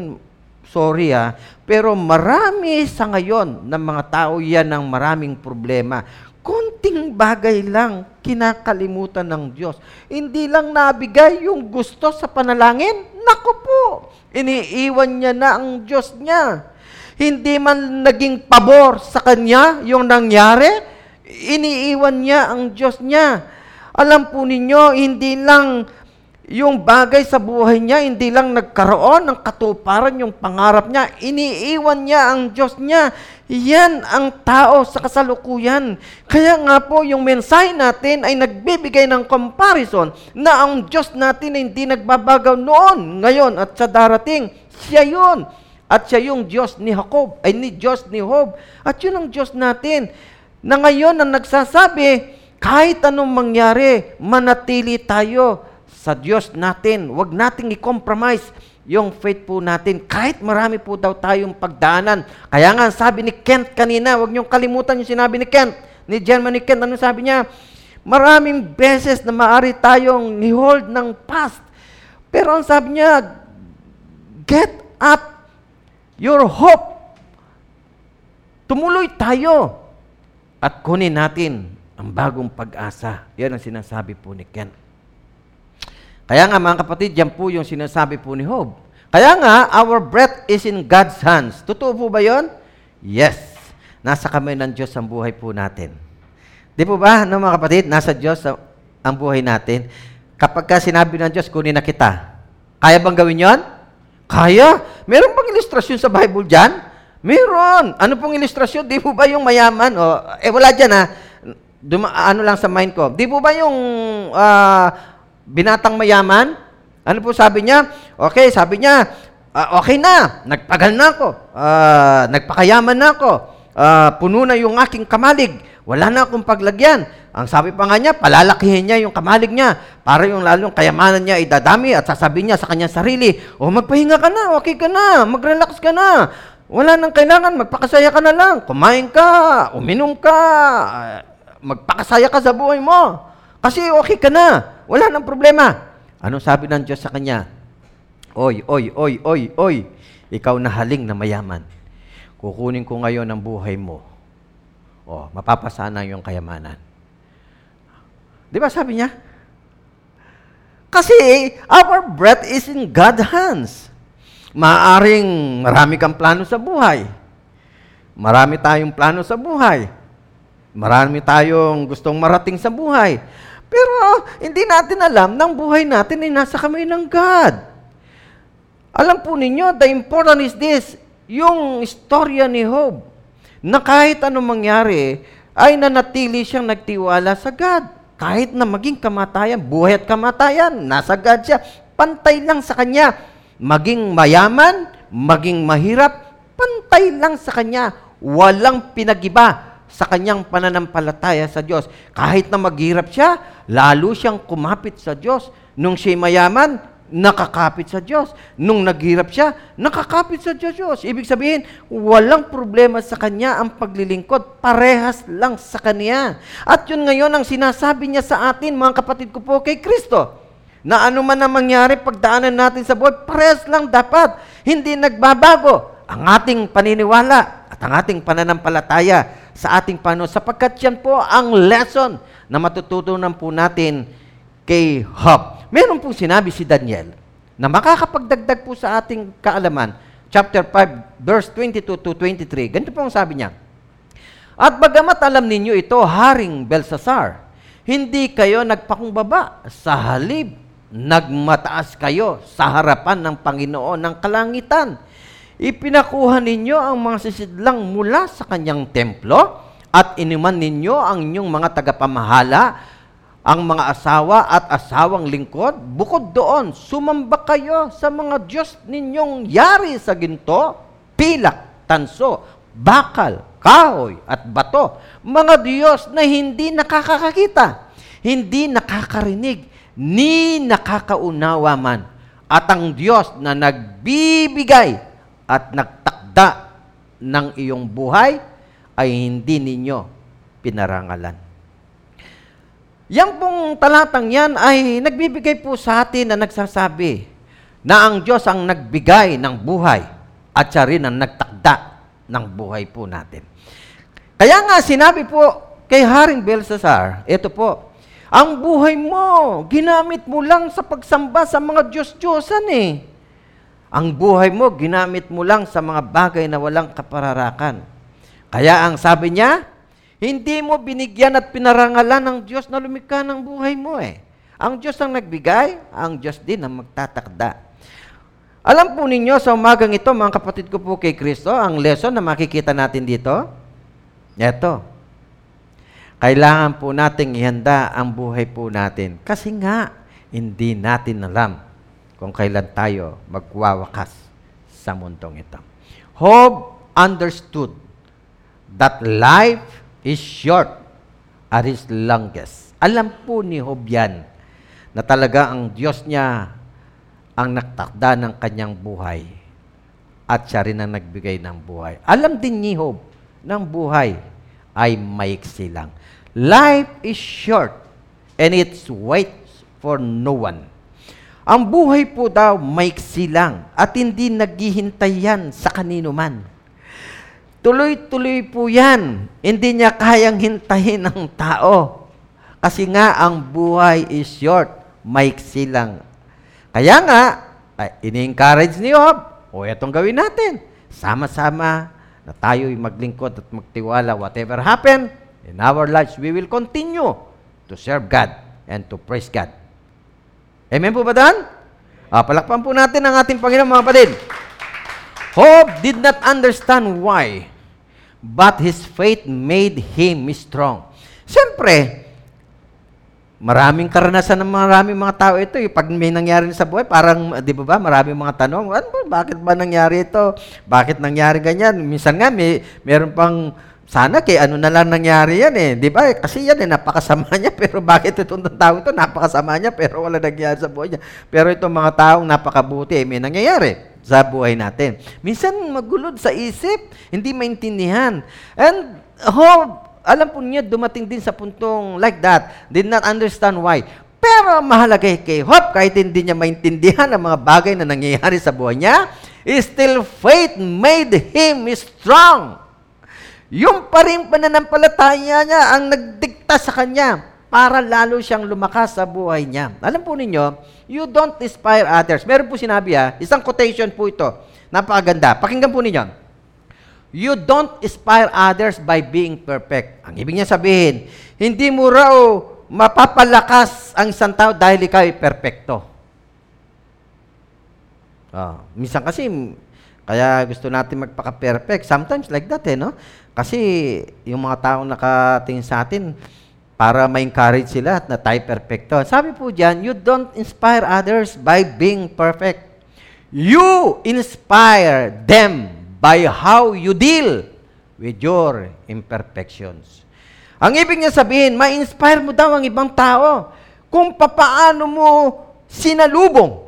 sorry ah, pero marami sa ngayon ng mga tao yan ng maraming problema. Konting bagay lang kinakalimutan ng Diyos. Hindi lang nabigay yung gusto sa panalangin. Naku po, iniiwan niya na ang Diyos niya. Hindi man naging pabor sa kanya yung nangyari, iniiwan niya ang Diyos niya. Alam po ninyo, hindi lang yung bagay sa buhay niya, hindi lang nagkaroon ng katuparan yung pangarap niya, iniiwan niya ang Diyos niya. Yan ang tao sa kasalukuyan. Kaya nga po, yung mensahe natin ay nagbibigay ng comparison na ang Diyos natin ay hindi nagbabagaw noon, ngayon at sa darating. Siya yun. At siya yung Diyos ni Jacob, ay ni Diyos ni Job. At yun ang Diyos natin na ngayon ang nagsasabi, kahit anong mangyari, manatili tayo sa Diyos natin. Huwag nating i-compromise yung faith po natin. Kahit marami po daw tayong pagdaanan. Kaya nga, sabi ni Kent kanina, huwag niyong kalimutan yung sinabi ni Kent, ni Germany Kent. Ano sabi niya? Maraming beses na maari tayong ni-hold ng past. Pero ang sabi niya, get up your hope. Tumuloy tayo at kunin natin ang bagong pag-asa. Yan ang sinasabi po ni Ken. Kaya nga mga kapatid, yan po yung sinasabi po ni Job. Kaya nga, our breath is in God's hands. Totoo po ba yon? Yes. Nasa kamay ng Diyos ang buhay po natin. Di po ba, no, mga kapatid, nasa Diyos ang buhay natin. Kapag ka sinabi ng Diyos, kunin na kita. Kaya bang gawin yon? Kaya. Meron bang ilustrasyon sa Bible dyan? Meron. Ano pong ilustrasyon? Di po ba yung mayaman? O, eh, wala dyan ha. Duma, ano lang sa mind ko. Di po ba yung ah, binatang mayaman? Ano po sabi niya? Okay, sabi niya, ah, okay na. Nagpagal na ako. Ah, nagpakayaman na ako. Ah, puno na yung aking kamalig. Wala na akong paglagyan. Ang sabi pa nga niya, palalakihin niya yung kamalig niya para yung lalong kayamanan niya idadami at sasabihin niya sa kanyang sarili, o magpahinga ka na, okay ka na, mag-relax ka na. Wala nang kailangan, magpakasaya ka na lang. Kumain ka, uminom ka, magpakasaya ka sa buhay mo. Kasi okay ka na, wala nang problema. Ano sabi ng Diyos sa kanya? Oy, oy, oy, oy, oy, ikaw na haling na mayaman. Kukunin ko ngayon ang buhay mo. O, mapapasana yung kayamanan. Di ba sabi niya? Kasi our breath is in God's hands. Maaring marami kang plano sa buhay. Marami tayong plano sa buhay. Marami tayong gustong marating sa buhay. Pero hindi natin alam na ang buhay natin ay nasa kamay ng God. Alam po ninyo, the important is this, yung istorya ni Job, na kahit anong mangyari, ay nanatili siyang nagtiwala sa God. Kahit na maging kamatayan, buhay at kamatayan, nasa God siya. Pantay lang sa Kanya. Maging mayaman, maging mahirap, pantay lang sa Kanya. Walang pinagiba sa kanyang pananampalataya sa Diyos. Kahit na maghirap siya, lalo siyang kumapit sa Diyos. Nung siya mayaman, nakakapit sa Diyos. Nung naghirap siya, nakakapit sa Diyos. Ibig sabihin, walang problema sa kanya ang paglilingkod. Parehas lang sa kanya. At yun ngayon ang sinasabi niya sa atin, mga kapatid ko po, kay Kristo. Na ano man ang mangyari, pagdaanan natin sa buhay, parehas lang dapat. Hindi nagbabago ang ating paniniwala at ang ating pananampalataya sa ating Panginoon sapagkat yan po ang lesson na matututunan po natin kay Job. Meron pong sinabi si Daniel na makakapagdagdag po sa ating kaalaman. Chapter 5, verse 22 to 23. Ganito po ang sabi niya. At bagamat alam ninyo ito, Haring Belsasar, hindi kayo nagpakumbaba sa halib. Nagmataas kayo sa harapan ng Panginoon ng kalangitan. Ipinakuha ninyo ang mga sisidlang mula sa kanyang templo at inuman ninyo ang inyong mga tagapamahala, ang mga asawa at asawang lingkod. Bukod doon, sumamba kayo sa mga Diyos ninyong yari sa ginto, pilak, tanso, bakal, kahoy at bato. Mga Diyos na hindi nakakakita, hindi nakakarinig, ni nakakaunawa man. At ang Diyos na nagbibigay at nagtakda ng iyong buhay ay hindi ninyo pinarangalan. Yang pong talatang yan ay nagbibigay po sa atin na nagsasabi na ang Diyos ang nagbigay ng buhay at siya rin ang nagtakda ng buhay po natin. Kaya nga sinabi po kay Haring Belsasar, ito po, ang buhay mo, ginamit mo lang sa pagsamba sa mga Diyos-Diyosan eh. Ang buhay mo, ginamit mo lang sa mga bagay na walang kapararakan. Kaya ang sabi niya, hindi mo binigyan at pinarangalan ng Diyos na lumikha ng buhay mo eh. Ang Diyos ang nagbigay, ang Diyos din ang magtatakda. Alam po ninyo sa umagang ito, mga kapatid ko po kay Kristo, ang lesson na makikita natin dito, eto, kailangan po nating ihanda ang buhay po natin. Kasi nga, hindi natin alam kung kailan tayo magwawakas sa mundong ito. Job understood that life is short at his longest. Alam po ni Job yan na talaga ang Diyos niya ang nagtakda ng kanyang buhay at siya rin ang nagbigay ng buhay. Alam din ni Job ng buhay ay maiksi lang. Life is short and it waits for no one. Ang buhay po daw maiksi lang at hindi naghihintay yan sa kanino man. Tuloy-tuloy po yan. Hindi niya kayang hintayin ng tao. Kasi nga, ang buhay is short. Maiksi lang. Kaya nga, ini-encourage ni Job, o etong gawin natin. Sama-sama na tayo'y maglingkod at magtiwala. Whatever happen, in our lives, we will continue to serve God and to praise God. Amen po ba doon? Ah, palakpan po natin ang ating Panginoon mga kapatid. Job did not understand why, but his faith made him strong. Siyempre, maraming karanasan ng maraming mga tao ito. Eh. Pag may nangyari sa buhay, parang, di ba ba, maraming mga tanong, ano ba, bakit ba nangyari ito? Bakit nangyari ganyan? Minsan nga, may, meron pang, sana kay ano na lang nangyari yan eh. Di ba? Kasi yan eh, napakasama niya. Pero bakit itong tao ito, napakasama niya, pero wala nangyari sa buhay niya. Pero itong mga taong napakabuti, eh, may nangyayari sa buhay natin. Minsan magulod sa isip, hindi maintindihan. And hope, alam po niya, dumating din sa puntong like that. Did not understand why. Pero mahalaga kay Hope, kahit hindi niya maintindihan ang mga bagay na nangyayari sa buhay niya, still faith made him strong. Yung pa rin pananampalataya niya ang nagdikta sa kanya para lalo siyang lumakas sa buhay niya. Alam po ninyo, you don't inspire others. Meron po sinabi ha, isang quotation po ito. Napakaganda. Pakinggan po ninyo. You don't inspire others by being perfect. Ang ibig niya sabihin, hindi mo raw mapapalakas ang isang tao dahil ikaw ay perfecto. Ah, minsan kasi kaya gusto natin magpaka-perfect. Sometimes like that eh, no? Kasi yung mga taong nakatingin sa atin, para ma-encourage sila na tayo perfecto. Sabi po diyan, you don't inspire others by being perfect. You inspire them by how you deal with your imperfections. Ang ibig niya sabihin, ma-inspire mo daw ang ibang tao kung papaano mo sinalubong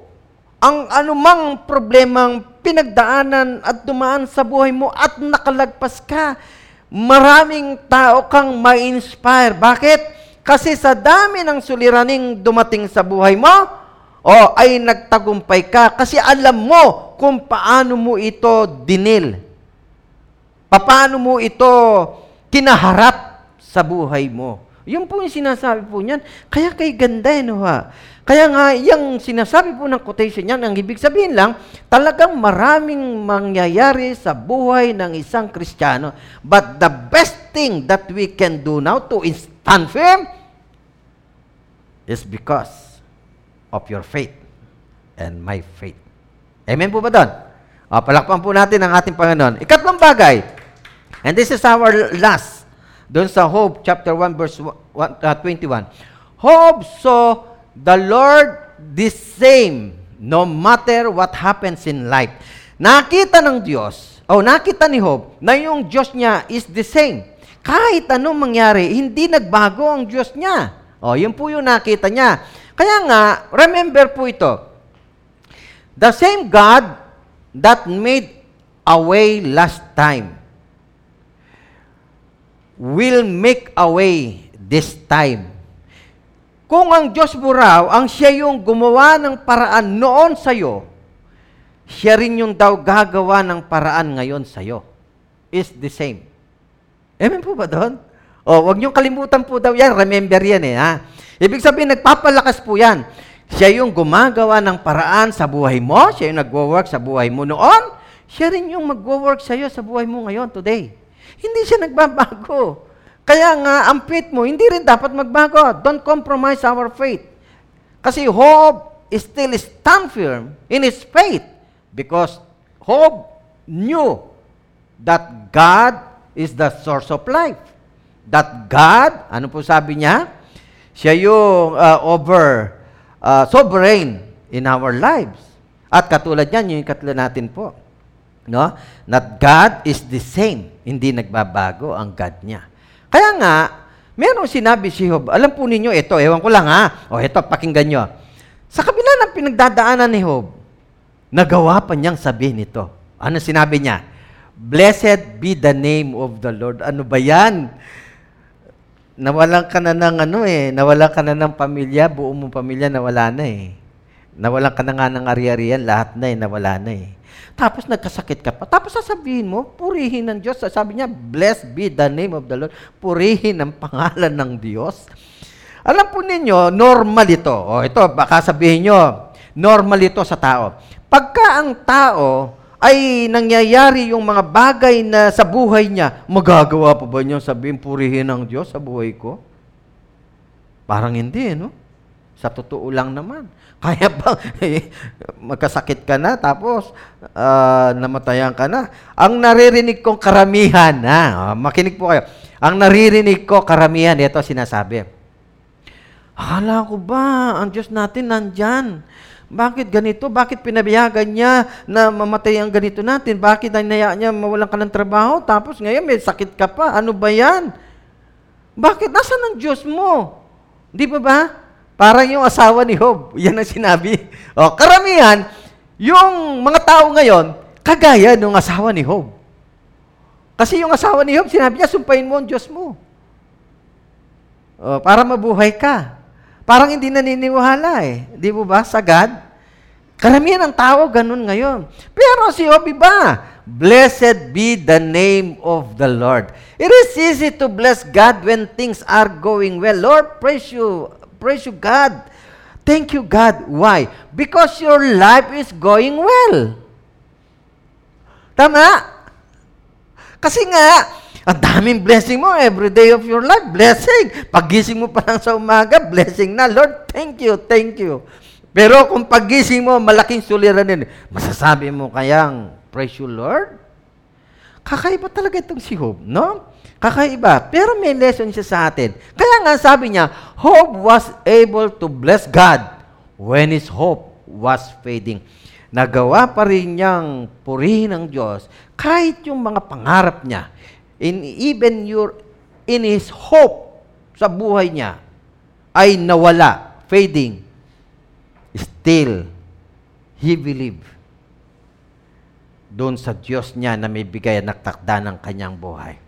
ang anumang problemang pinagdaanan at dumaan sa buhay mo at nakalagpas ka. Maraming tao kang ma-inspire. Bakit? Kasi sa dami ng suliraning dumating sa buhay mo, o ay nagtagumpay ka kasi alam mo kung paano mo ito dinil. Paano mo ito kinaharap sa buhay mo. Yun po yung sinasabi po niyan. Kaya kay ganda eh, no ha? Kaya nga, yung sinasabi po ng quotation niyan, ang ibig sabihin lang, talagang maraming mangyayari sa buhay ng isang Kristiyano. But the best thing that we can do now to stand firm is because of your faith and my faith. Amen po ba doon? O, palakpan po natin ang ating Panginoon. Ikatlong bagay, and this is our last, doon sa Hope chapter 1 verse 1, uh, 21. Hope saw the Lord the same no matter what happens in life. Nakita ng Diyos, o nakita ni Hope, na yung Diyos niya is the same. Kahit anong mangyari, hindi nagbago ang Diyos niya. O, yun po yung nakita niya. Kaya nga, remember po ito. The same God that made a way last time will make a way this time. Kung ang Diyos mo raw, ang siya yung gumawa ng paraan noon sa'yo, siya rin yung daw gagawa ng paraan ngayon sa'yo. Is the same. Amen po ba doon? O, wag niyong kalimutan po daw yan. Remember yan eh, ha? Ibig sabihin, nagpapalakas po yan. Siya yung gumagawa ng paraan sa buhay mo. Siya yung nagwo-work sa buhay mo noon. Siya rin yung magwo-work sa'yo sa buhay mo ngayon, today. Hindi siya nagbabago. Kaya nga, ang faith mo, hindi rin dapat magbago. Don't compromise our faith. Kasi hope is still stand firm in his faith because hope knew that God is the source of life. That God, ano po sabi niya? Siya yung uh, over, uh, sovereign in our lives. At katulad niyan, yung katulad natin po. No? That God is the same. Hindi nagbabago ang God niya. Kaya nga, Merong sinabi si Job, alam po ninyo, ito, ewan ko lang ha. O ito, pakinggan nyo. Sa kabila ng pinagdadaanan ni Job, nagawa pa niyang sabihin ito. Ano sinabi niya? Blessed be the name of the Lord. Ano ba yan? Nawalan ka na ng ano eh, nawalan ka na ng pamilya, buo mong pamilya nawala na eh. Nawalan ka na nga ng ari-arian, lahat na eh, nawala na eh. Tapos nagkasakit ka pa. Tapos sasabihin mo, purihin ng Diyos. Sabi niya, blessed be the name of the Lord. Purihin ang pangalan ng Diyos. Alam po ninyo, normal ito. O ito, baka sabihin nyo, normal ito sa tao. Pagka ang tao ay nangyayari yung mga bagay na sa buhay niya, magagawa pa ba niya sabihin, purihin ng Diyos sa buhay ko? Parang hindi, no? Sa totoo lang naman. Kaya bang eh, magkasakit ka na tapos ah, namatayan ka na? Ang naririnig kong karamihan, ha? makinig po kayo. Ang naririnig ko karamihan, ito sinasabi. Akala ko ba, ang Diyos natin nandyan? Bakit ganito? Bakit pinabiyagan niya na mamatay ang ganito natin? Bakit naya niya mawalan ka ng trabaho? Tapos ngayon may sakit ka pa. Ano ba yan? Bakit? Nasaan ang Diyos mo? Di ba ba? Parang yung asawa ni Job. Yan ang sinabi. O, karamihan, yung mga tao ngayon, kagaya ng asawa ni Job. Kasi yung asawa ni Job, sinabi niya, sumpahin mo ang Diyos mo. O, para mabuhay ka. Parang hindi naniniwala eh. Di mo ba? Sa God. Karamihan ng tao ganun ngayon. Pero si Job iba. Blessed be the name of the Lord. It is easy to bless God when things are going well. Lord, praise you. Praise you, God. Thank you, God. Why? Because your life is going well. Tama? Kasi nga, ang daming blessing mo every day of your life. Blessing. Pagising mo pa lang sa umaga, blessing na. Lord, thank you, thank you. Pero kung pagising mo, malaking suliranin, masasabi mo kayang, praise you, Lord? Kakaiba talaga itong si Job, no? Kakaiba. Pero may lesson siya sa atin. Kaya nga sabi niya, Job was able to bless God when his hope was fading. Nagawa pa rin niyang purihin ang Diyos kahit yung mga pangarap niya. In, even your, in his hope sa buhay niya ay nawala, fading. Still, he believed doon sa Diyos niya na may bigay at nagtakda ng kanyang buhay.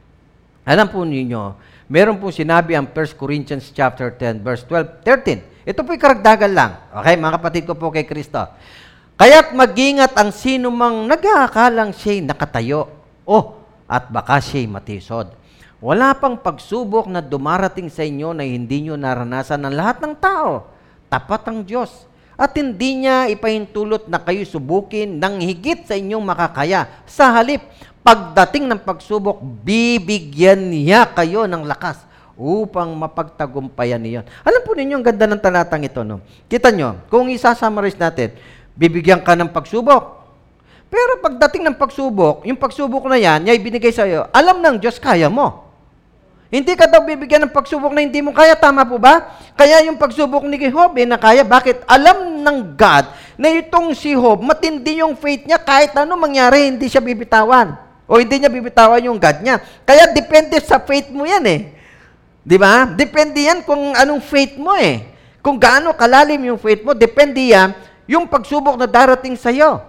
Alam po ninyo, meron po sinabi ang 1 Corinthians chapter 10 verse 12, 13. Ito po'y karagdagan lang. Okay, mga kapatid ko po kay Kristo. Kaya't magingat ang sino mang nag-aakalang siya'y nakatayo. Oh, at baka siya'y matisod. Wala pang pagsubok na dumarating sa inyo na hindi nyo naranasan ng lahat ng tao. Tapat ang Diyos. At hindi niya ipahintulot na kayo subukin ng higit sa inyong makakaya. Sa halip, pagdating ng pagsubok, bibigyan niya kayo ng lakas upang mapagtagumpayan niyon. Alam po ninyo, ang ganda ng talatang ito. No? Kita nyo, kung isa-summarize natin, bibigyan ka ng pagsubok. Pero pagdating ng pagsubok, yung pagsubok na yan, niya ibinigay sa iyo, alam ng Diyos, kaya mo. Hindi ka daw bibigyan ng pagsubok na hindi mo kaya, tama po ba? Kaya yung pagsubok ni Job, eh, na kaya, bakit? Alam ng God na itong si Job, matindi yung faith niya, kahit ano mangyari, hindi siya bibitawan. O hindi niya bibitawan yung God niya. Kaya depende sa faith mo yan eh. Di ba? Depende yan kung anong faith mo eh. Kung gaano kalalim yung faith mo, depende yan yung pagsubok na darating sa iyo.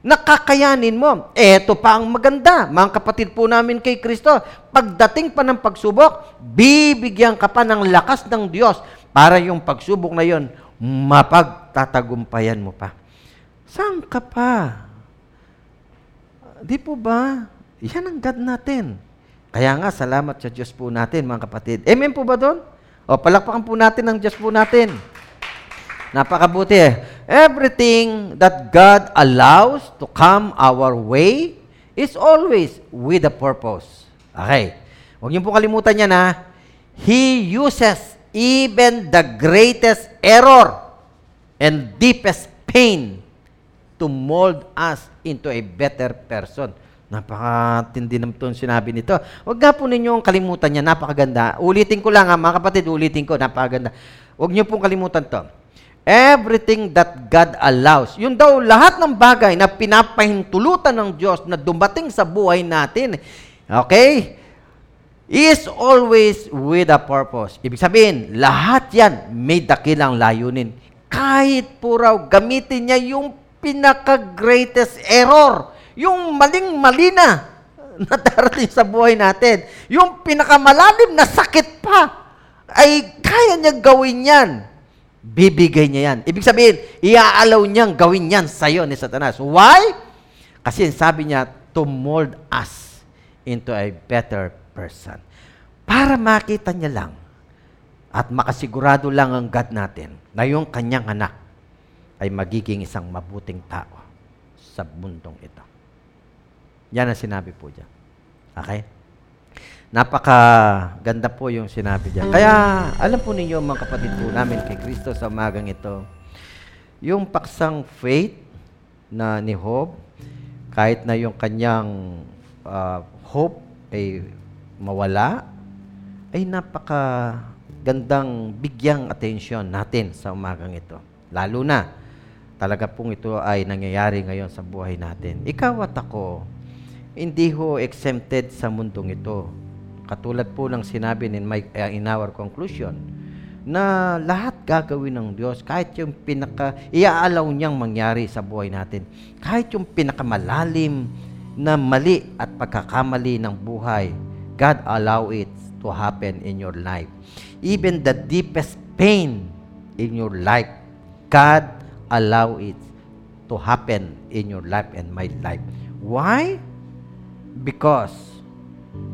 Nakakayanin mo. Eto pa ang maganda, mga kapatid po namin kay Kristo. Pagdating pa ng pagsubok, bibigyan ka pa ng lakas ng Diyos para yung pagsubok na yon mapagtatagumpayan mo pa. Saan ka pa? Di po ba? Yan ang God natin. Kaya nga, salamat sa Diyos po natin, mga kapatid. Amen po ba doon? O, palakpakan po natin ang Diyos po natin. Napakabuti eh. Everything that God allows to come our way is always with a purpose. Okay. Huwag niyo po kalimutan yan ha. He uses even the greatest error and deepest pain to mold us into a better person. Napakatindi naman itong sinabi nito. Huwag nga po ninyong kalimutan niya. Napakaganda. Ulitin ko lang ha, mga kapatid, ulitin ko. Napakaganda. Huwag niyo pong kalimutan to. Everything that God allows. Yun daw, lahat ng bagay na pinapahintulutan ng Diyos na dumating sa buhay natin. Okay? is always with a purpose. Ibig sabihin, lahat yan may dakilang layunin. Kahit po raw gamitin niya yung pinaka-greatest error, yung maling-mali na na darating sa buhay natin, yung pinakamalalim na sakit pa, ay kaya niya gawin yan. Bibigay niya yan. Ibig sabihin, iaalaw niyang gawin yan sa'yo ni Satanas. Why? Kasi sabi niya, to mold us into a better person. Para makita niya lang at makasigurado lang ang God natin na yung kanyang anak ay magiging isang mabuting tao sa mundong ito. Yan ang sinabi po dyan. Okay? Napaka ganda po yung sinabi diyan. Kaya alam po ninyo mga kapatid po namin kay Kristo sa umagang ito, yung paksang faith na ni Hope, kahit na yung kanyang ah, hope ay mawala, ay napaka gandang bigyang atensyon natin sa umagang ito. Lalo na, talaga pong ito ay nangyayari ngayon sa buhay natin. Ikaw at ako, hindi ho exempted sa mundong ito. Katulad po ng sinabi in, my, uh, in our conclusion, na lahat gagawin ng Diyos, kahit yung pinaka, iaalaw niyang mangyari sa buhay natin, kahit yung pinakamalalim na mali at pagkakamali ng buhay, God allow it to happen in your life. Even the deepest pain in your life, God allow it to happen in your life and my life. Why? Because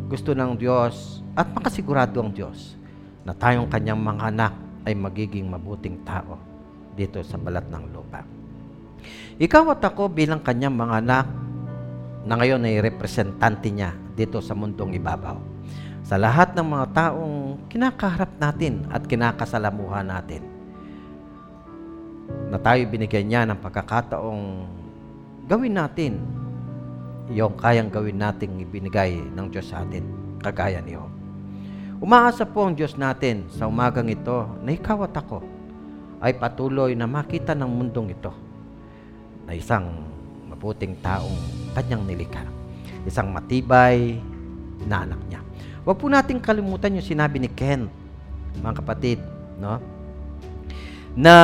gusto ng Diyos at makasigurado ang Diyos na tayong kanyang mga anak ay magiging mabuting tao dito sa balat ng lupa. Ikaw at ako bilang kanyang mga anak na ngayon ay representante niya dito sa mundong ibabaw. Sa lahat ng mga taong kinakaharap natin at kinakasalamuhan natin, na tayo binigyan niya ng pagkakataong gawin natin yung kayang gawin nating ibinigay ng Diyos sa atin, kagaya ni. Umaasa po ang Diyos natin sa umagang ito na ikaw at ako ay patuloy na makita ng mundong ito na isang mabuting taong kanyang nilikha. Isang matibay na anak niya. Huwag po nating kalimutan yung sinabi ni Ken, mga kapatid, no? Na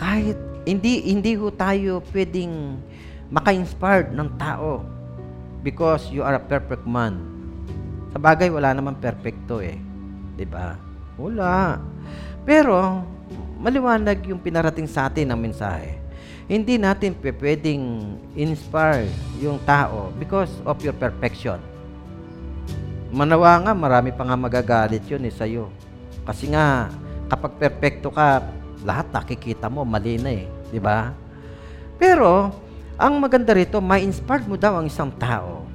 kahit hindi hindi ho tayo pwedeng maka-inspired ng tao because you are a perfect man. Sa bagay, wala naman perfecto eh. ba? Wala. Pero, maliwanag yung pinarating sa atin ng mensahe. Hindi natin pwedeng inspire yung tao because of your perfection. Manawa nga, marami pa nga magagalit yun eh sa'yo. Kasi nga, kapag perfecto ka, lahat nakikita mo, mali na eh. Di ba? Pero, ang maganda rito, ma-inspired mo daw ang isang tao.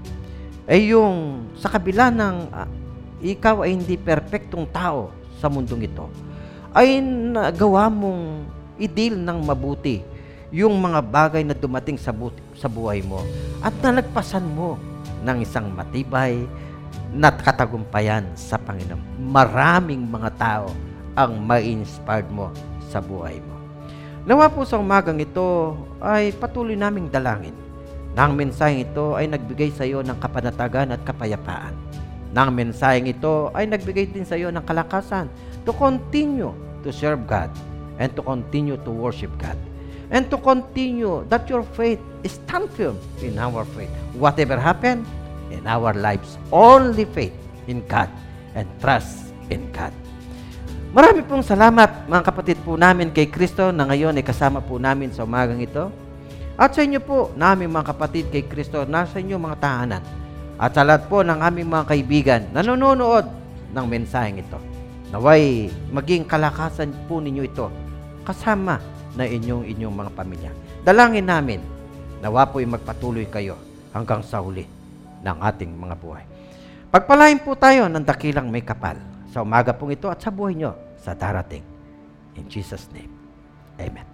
Ay yung sa kabila ng ah, ikaw ay hindi perpektong tao sa mundong ito, ay nagawa mong i-deal ng mabuti yung mga bagay na dumating sa, buti, sa buhay mo at nalagpasan mo ng isang matibay na katagumpayan sa Panginoon. Maraming mga tao ang ma-inspired mo sa buhay mo. Nawa po sa umagang ito ay patuloy naming dalangin na ang mensaheng ito ay nagbigay sa iyo ng kapanatagan at kapayapaan. Na ang mensaheng ito ay nagbigay din sa iyo ng kalakasan to continue to serve God and to continue to worship God. And to continue that your faith is stand firm in our faith. Whatever happen in our lives, only faith in God and trust in God. Marami pong salamat mga kapatid po namin kay Kristo na ngayon ay kasama po namin sa umagang ito. At sa inyo po, namin mga kapatid kay Kristo, nasa inyo mga tahanan. At sa lahat po ng aming mga kaibigan na nanonood ng mensaheng ito. Naway maging kalakasan po ninyo ito kasama na inyong inyong mga pamilya. Dalangin namin, nawa po'y magpatuloy kayo hanggang sa huli ng ating mga buhay. Pagpalain po tayo ng dakilang may kapal sa umaga pong ito at sa buhay nyo sa darating. In Jesus' name, Amen.